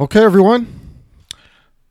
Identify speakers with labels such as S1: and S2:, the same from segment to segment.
S1: Okay, everyone.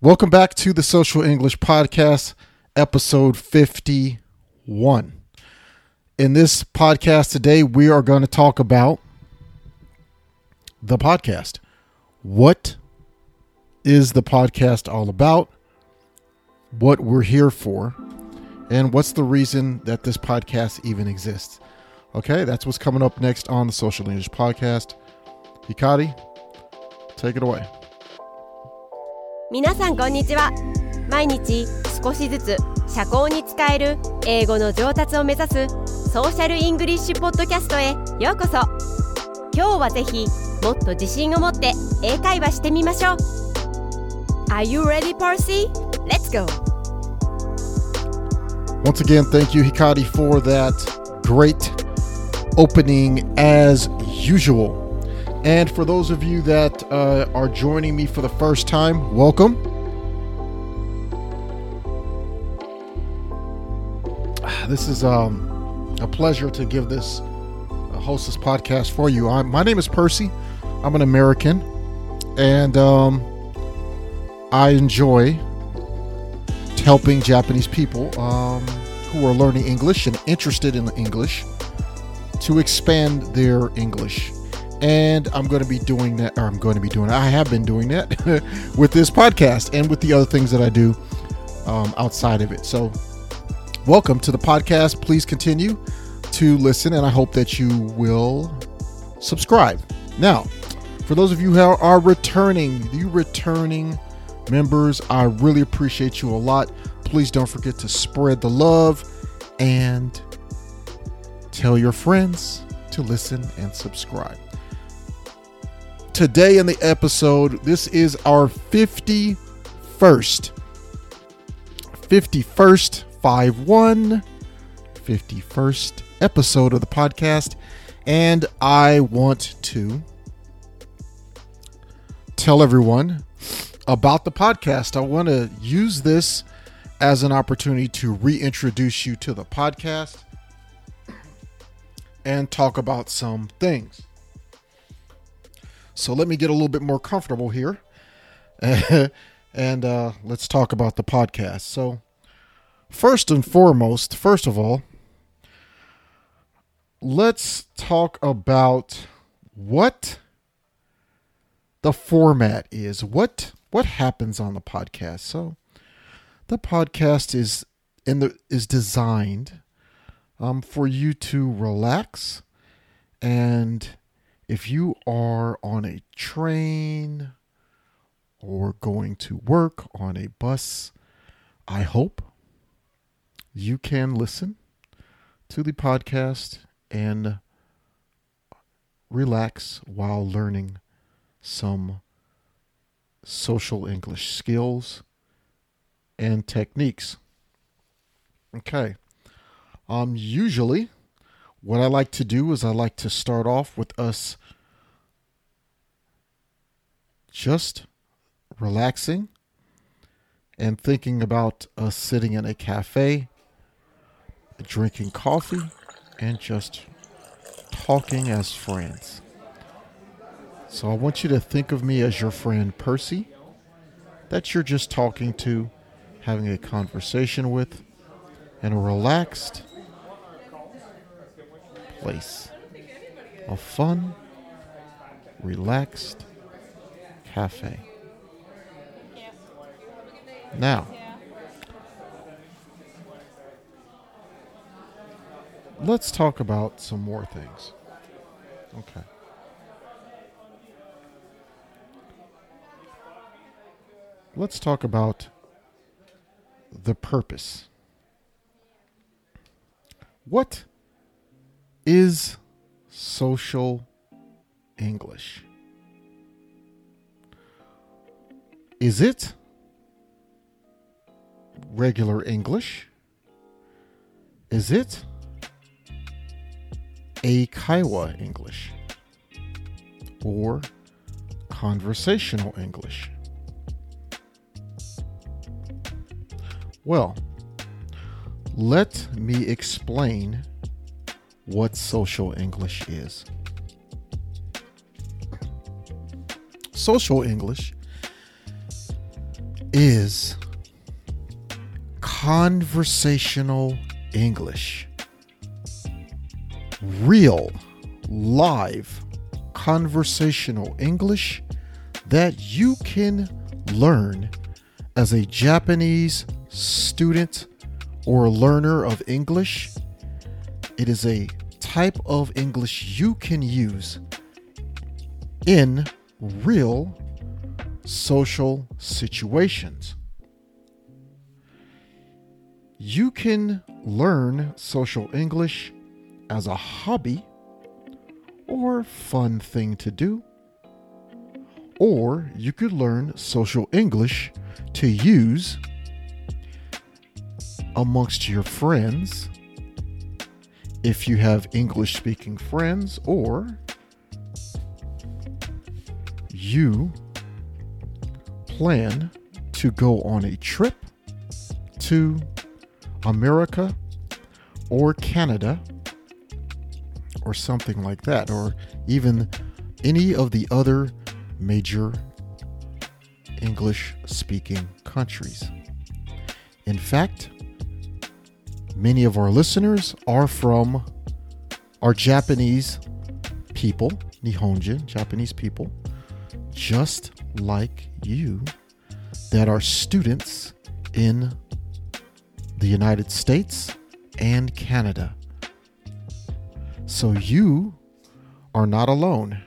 S1: Welcome back to the Social English Podcast, episode 51. In this podcast today, we are going to talk about the podcast. What is the podcast all about? What we're here for? And what's the reason that this podcast even exists? Okay, that's what's coming up next on the Social English Podcast. Hikari, take it away.
S2: 皆さんこんにちは毎日少しずつ社交に使える英語の上達を目指すソーシャルイングリッシュポッドキャストへようこそ今日はぜひもっと自信を持って英会話してみましょう Are you ready, Percy? Let's go!
S1: Once again, thank you, Hikari, for that great opening as usual. And for those of you that uh, are joining me for the first time, welcome. This is um, a pleasure to give this uh, host this podcast for you. I'm, my name is Percy. I'm an American, and um, I enjoy helping Japanese people um, who are learning English and interested in English to expand their English and I'm going to be doing that, or I'm going to be doing, I have been doing that with this podcast and with the other things that I do um, outside of it. So, welcome to the podcast. Please continue to listen, and I hope that you will subscribe. Now, for those of you who are returning, you returning members, I really appreciate you a lot. Please don't forget to spread the love and tell your friends to listen and subscribe today in the episode. This is our 51st, 51st, 5 1, 51st episode of the podcast. And I want to tell everyone about the podcast. I want to use this as an opportunity to reintroduce you to the podcast and talk about some things. So let me get a little bit more comfortable here. and uh, let's talk about the podcast. So, first and foremost, first of all, let's talk about what the format is. What what happens on the podcast? So, the podcast is in the is designed um, for you to relax and if you are on a train or going to work on a bus, I hope you can listen to the podcast and relax while learning some social English skills and techniques. Okay. Um usually what I like to do is I like to start off with us just relaxing and thinking about us sitting in a cafe, drinking coffee, and just talking as friends. So I want you to think of me as your friend Percy, that you're just talking to, having a conversation with, in a relaxed place. A fun, relaxed Cafe. Now, let's talk about some more things. Okay. Let's talk about the purpose. What is social English? Is it regular English? Is it Eikaiwa English? Or conversational English? Well, let me explain what social English is. Social English is conversational English. Real, live, conversational English that you can learn as a Japanese student or a learner of English. It is a type of English you can use in real social situations. You can learn social English as a hobby or fun thing to do. Or you could learn social English to use amongst your friends if you have English speaking friends, or you plan to go on a trip to America or Canada or something like that, or even any of the other major English speaking countries. In fact, many of our listeners are from our Japanese people, Nihonjin, Japanese people, just like you, that are students in the United States and Canada. So you are not alone.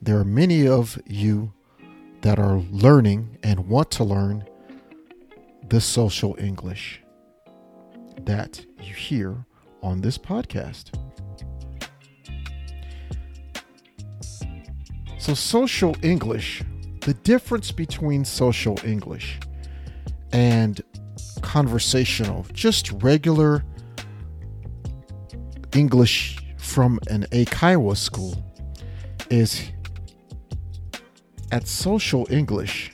S1: There are many of you that are learning and want to learn the social English that you hear on this podcast. So, social English, the difference between social English and conversational, just regular English from an Eikaiwa school, is at social English,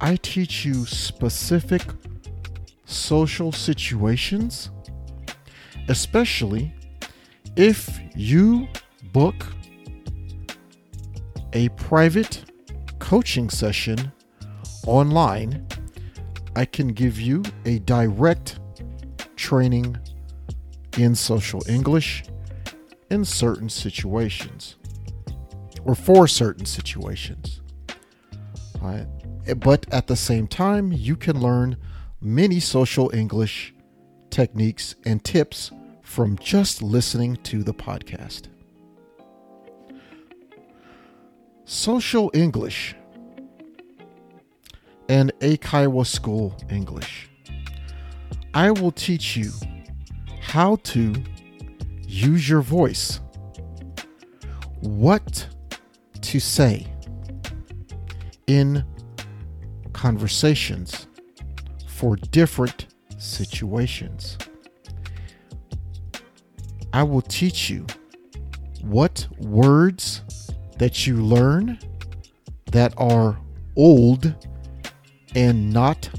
S1: I teach you specific social situations, especially if you book a private coaching session online, I can give you a direct training in social English in certain situations or for certain situations. But at the same time, you can learn many social English techniques and tips from just listening to the podcast. Social English and Eikaiwa School English. I will teach you how to use your voice, what to say in conversations for different situations. I will teach you what words that you learn that are old and not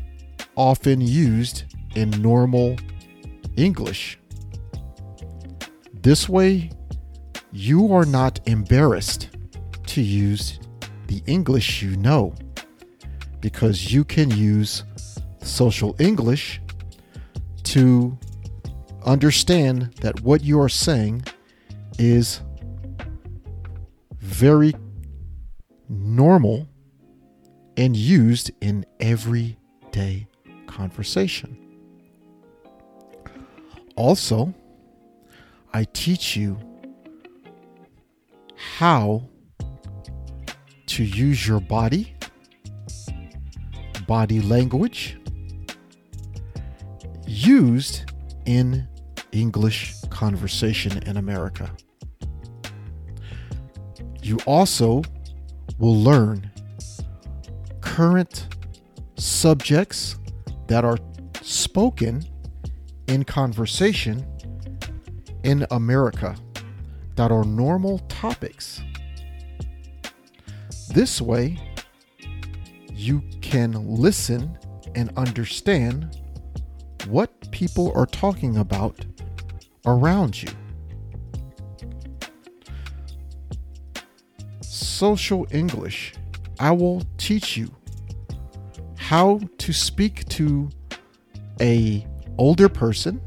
S1: often used in normal English. This way, you are not embarrassed to use the English you know because you can use social English to understand that what you are saying is very normal and used in everyday conversation. Also, I teach you how to use your body, body language, used in English conversation in America. You also will learn current subjects that are spoken in conversation in America that are normal topics. This way, you can listen and understand what people are talking about around you. Social English. I will teach you how to speak to a older person,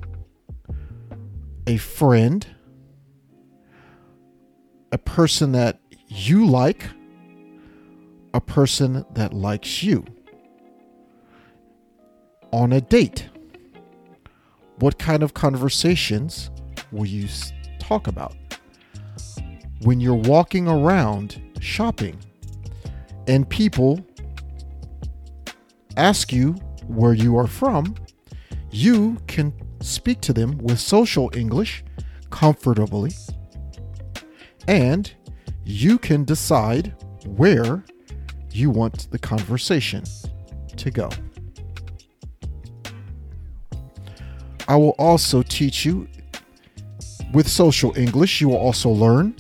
S1: a friend, a person that you like, a person that likes you on a date. What kind of conversations will you talk about? When you're walking around shopping and people ask you where you are from, you can speak to them with social English comfortably, and you can decide where you want the conversation to go. I will also teach you with social English, you will also learn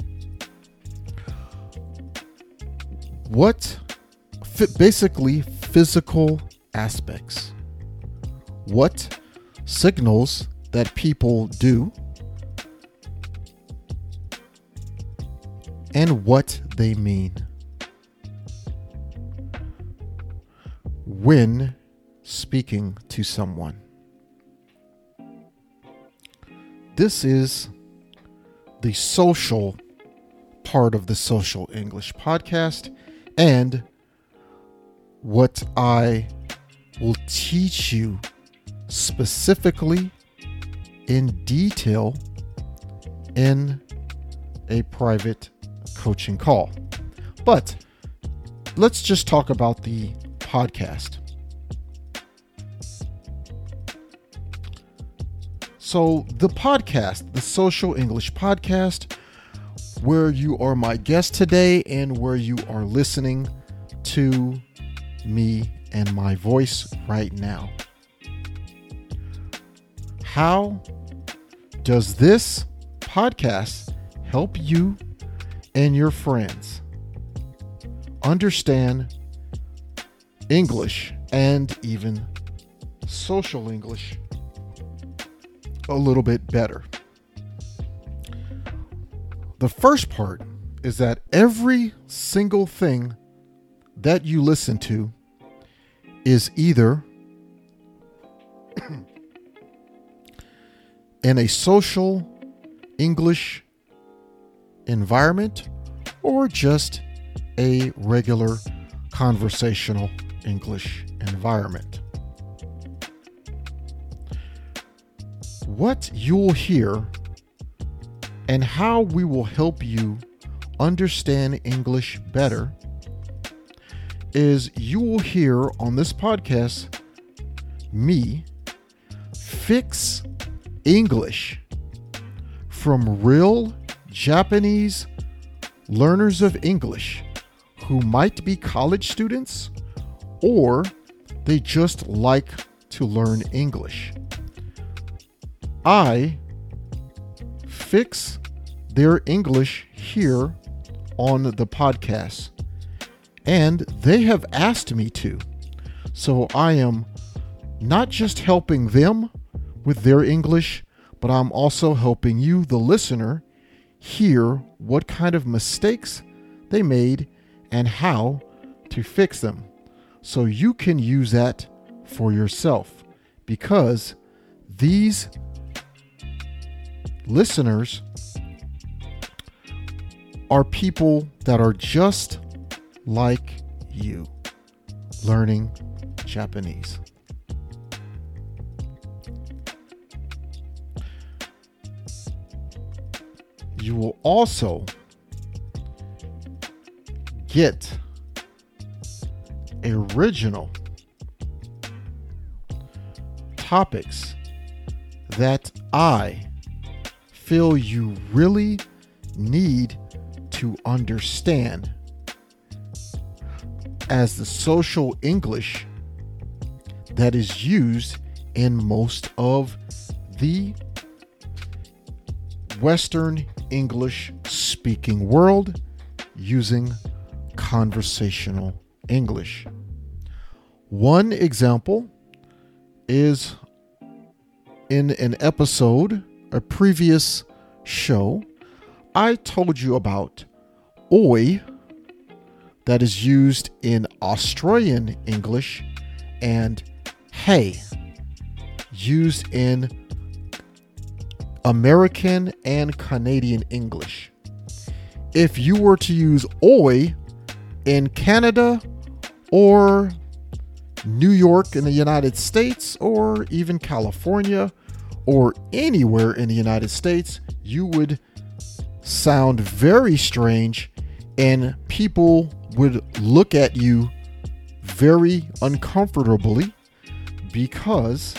S1: what basically physical aspects. What signals that people do and what they mean. When speaking to someone. This is the social part of the Social English podcast and what I will teach you specifically in detail in a private coaching call. But let's just talk about the podcast. So, the podcast, the Social English Podcast, where you are my guest today and where you are listening to me and my voice right now. How does this podcast help you and your friends understand English and even social English a little bit better? The first part is that every single thing that you listen to is either in a social English environment or just a regular conversational English environment. What you'll hear and how we will help you understand English better is you will hear on this podcast me fix English from real Japanese learners of English who might be college students or they just like to learn English. I fix their English here on the podcast and they have asked me to. So I am not just helping them with their English, but I'm also helping you, the listener, hear what kind of mistakes they made and how to fix them. So you can use that for yourself because these listeners are people that are just like you learning Japanese. You will also get original topics that I feel you really need to understand as the social English that is used in most of the Western English speaking world using conversational English. One example is in an episode, a previous show, I told you about oi that is used in Australian English and hey used in American and Canadian English. If you were to use oi in Canada or New York in the United States or even California or anywhere in the United States, you would sound very strange and people would look at you very uncomfortably because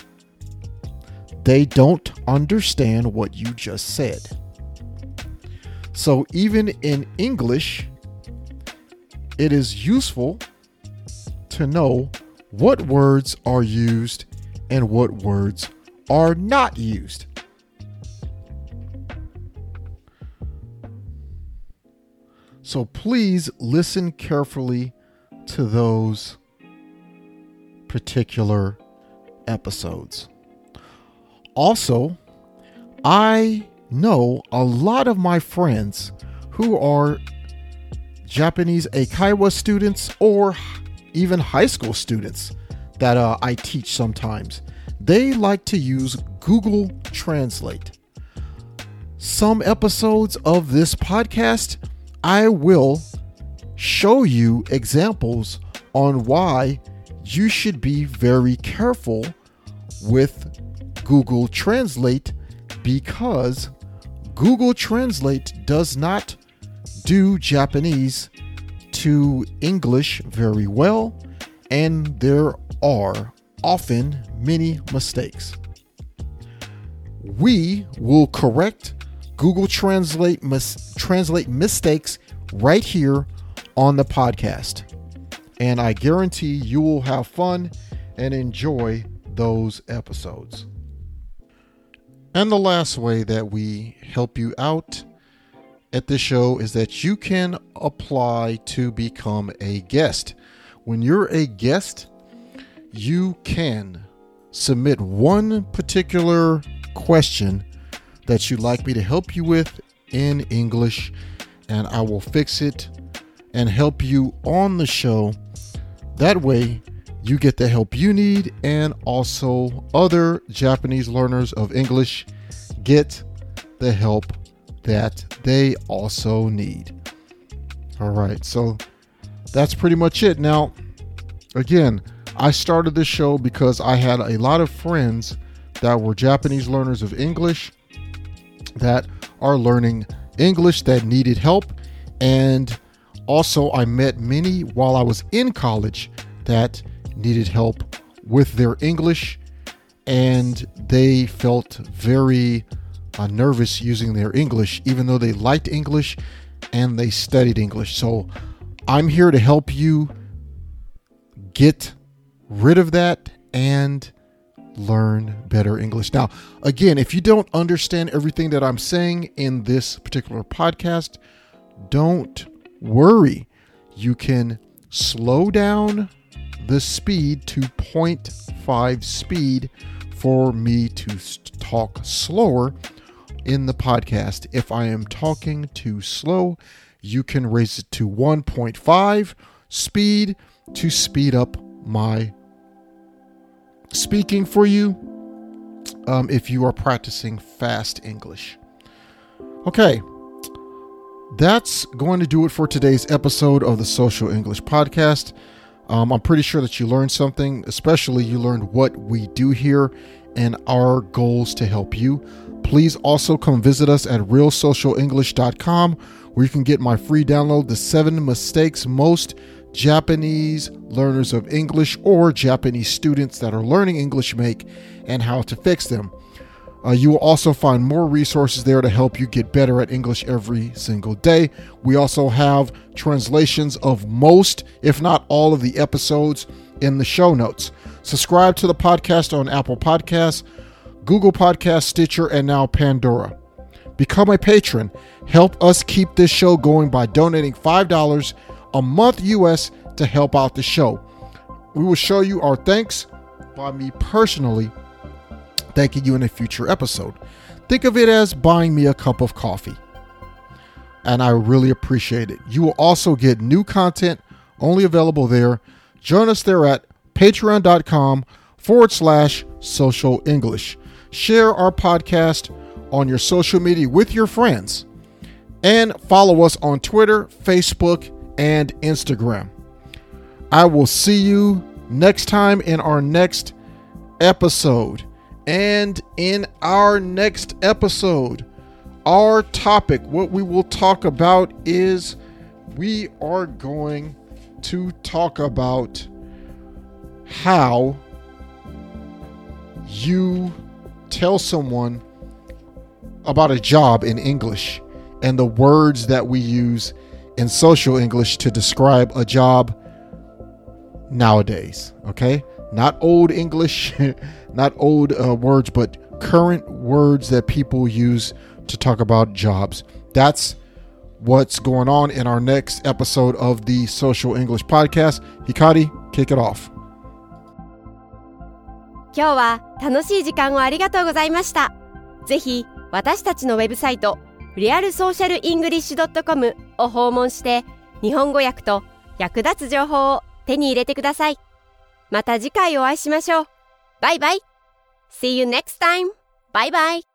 S1: they don't understand what you just said. So, even in English, it is useful to know what words are used and what words are not used. So please listen carefully to those particular episodes. Also, I know a lot of my friends who are Japanese Eikaiwa students or even high school students that uh, I teach sometimes. They like to use Google Translate. Some episodes of this podcast, I will show you examples on why you should be very careful with Google Translate because Google Translate does not do Japanese to English very well, and there are often many mistakes. We will correct Google Translate mis- translate mistakes right here on the podcast. And I guarantee you will have fun and enjoy those episodes. And the last way that we help you out at this show is that you can apply to become a guest. When you're a guest, you can submit one particular question that you'd like me to help you with in English, and I will fix it and help you on the show. That way, you get the help you need, and also other Japanese learners of English get the help that they also need. All right, so that's pretty much it. Now, again, I started this show because I had a lot of friends that were Japanese learners of English that are learning English that needed help. And also, I met many while I was in college that needed help with their English and they felt very uh, nervous using their English, even though they liked English and they studied English. So I'm here to help you get rid of that and learn better English. Now, again, if you don't understand everything that I'm saying in this particular podcast, don't worry. You can slow down the speed to 0.5 speed for me to talk slower in the podcast. If I am talking too slow, you can raise it to 1.5 speed to speed up my speaking for you um, if you are practicing fast English. Okay, that's going to do it for today's episode of the Social English Podcast. Um, I'm pretty sure that you learned something, especially you learned what we do here and our goals to help you. Please also come visit us at realsocialenglish.com where you can get my free download, The Seven Mistakes Most Japanese Learners of English or Japanese students that are learning English make and how to fix them. Uh, you will also find more resources there to help you get better at English every single day. We also have translations of most, if not all, of the episodes in the show notes. Subscribe to the podcast on Apple Podcasts, Google Podcasts, Stitcher, and now Pandora. Become a patron. Help us keep this show going by donating $5 a month US to help out the show. We will show you our thanks by me personally thanking you in a future episode. Think of it as buying me a cup of coffee. And I really appreciate it. You will also get new content only available there. Join us there at patreon.com forward slash social English. Share our podcast on your social media with your friends and follow us on Twitter, Facebook, and Instagram. I will see you next time in our next episode. And in our next episode, our topic, what we will talk about is we are going to talk about how you tell someone about a job in English and the words that we use in social English to describe a job nowadays. Okay? Not old English, not old uh, words, but current words that people use to talk about jobs. That's what's going on in our next episode of the Social English Podcast. Hikari, kick it off.
S2: 今日は楽しい時間をありがとうございました。ぜひ私たちのウェブサイト リアルソーシャルイングリッシュ .com を訪問して日本語訳と役立つ情報を手に入れてください。また次回お会いしましょう。バイバイ !See you next time! バイバイ